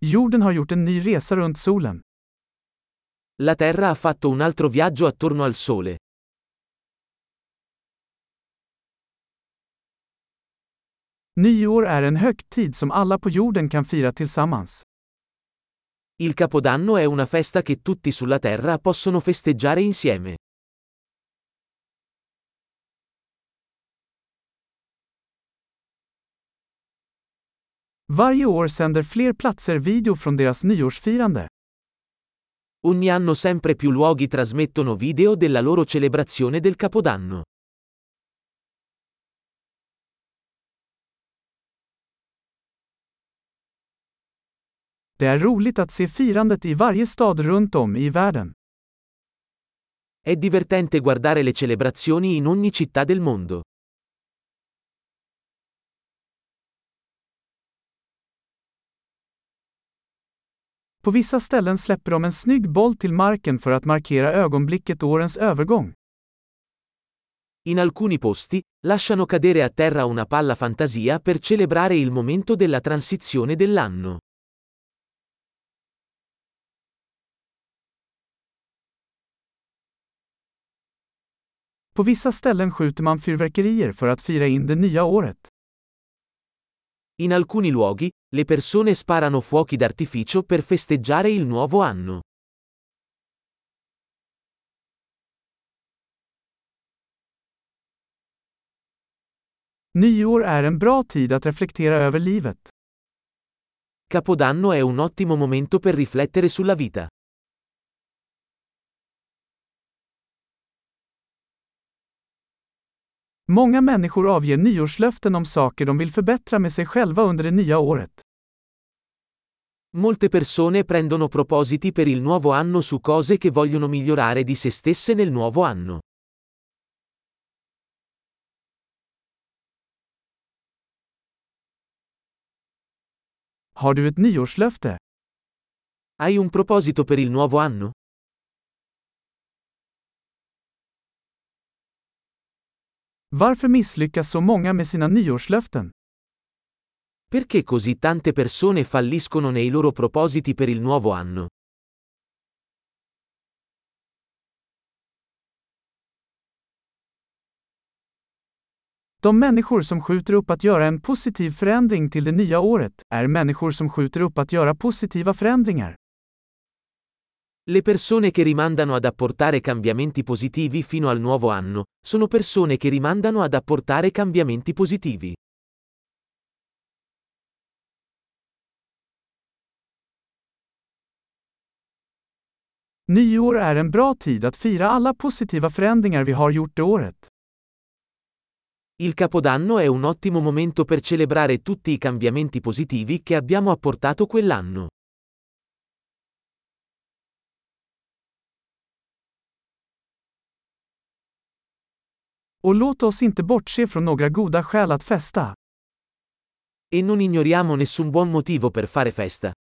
Jorden har gjort en ny resa runt solen. La Terra ha fatto un altro viaggio attorno al Sole. Nyår är en högtid som alla på jorden kan fira tillsammans. Il Capodanno è una festa che tutti sulla Terra possono festeggiare insieme. Varje år sänder fler platser video från deras nyårsfirande. Ogni anno sempre più luoghi trasmettono video della loro celebrazione del Capodanno. Det är roligt att se firandet i varje stad runt om i världen. È divertente guardare le celebrazioni in ogni città del mondo. På vissa ställen släpper de en snygg boll till marken för att markera ögonblicket årens övergång. In alcuni posti, lasciano cadere a terra una palla fantasia per celebrare il momento della transizione dell'anno. På vissa ställen skjuter man fyrverkerier för att fira in det nya året. In alcuni luoghi, le persone sparano fuochi d'artificio per festeggiare il nuovo anno. Nyår är en bra tid att reflektera över livet. Capodanno è un ottimo momento per riflettere sulla vita. Många människor avger nyårslöften om saker de vill förbättra med sig själva under det nya året. Molte persone prendono propositi per il nuovo anno su cose che vogliono migliorare di se stesse nel nuovo anno. Har du ett nyårslöfte? Hai un proposito per il nuovo anno? Varför misslyckas så många med sina nyårslöften? Perché così tante persone falliscono nei loro propositi per il nuovo anno? De människor som skjuter upp att göra en positiv förändring till det nya året är människor som skjuter upp att göra positiva förändringar. Le persone che rimandano ad apportare cambiamenti positivi fino al nuovo anno, sono persone che rimandano ad apportare cambiamenti positivi. Nyår är en bra tid att fira alla positiva förändringar vi har gjort det året. Il Capodanno è un ottimo momento per celebrare tutti i cambiamenti positivi che abbiamo apportato quell'anno. Och låt oss inte bortse från några goda skäl att festa. E non ignoriamo nessun buon motivo per fare festa.